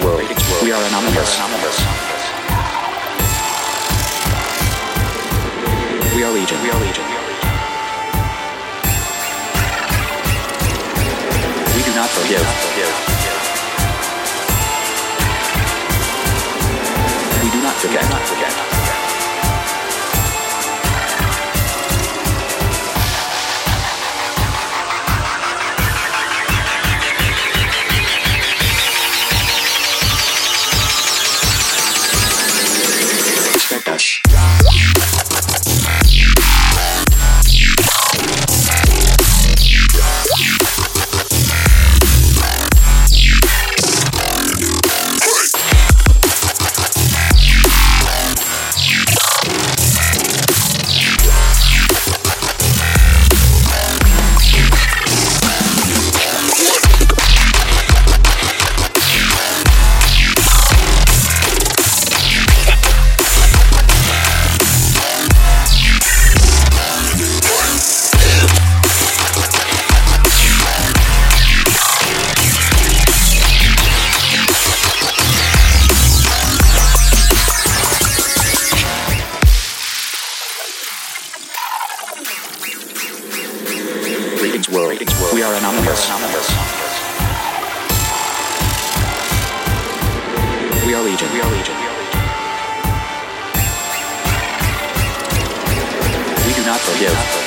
We are anonymous. We are legion. We are legion. We do not forgive. We Respect World. We are anonymous. We are legion. We are legion. We do not forgive.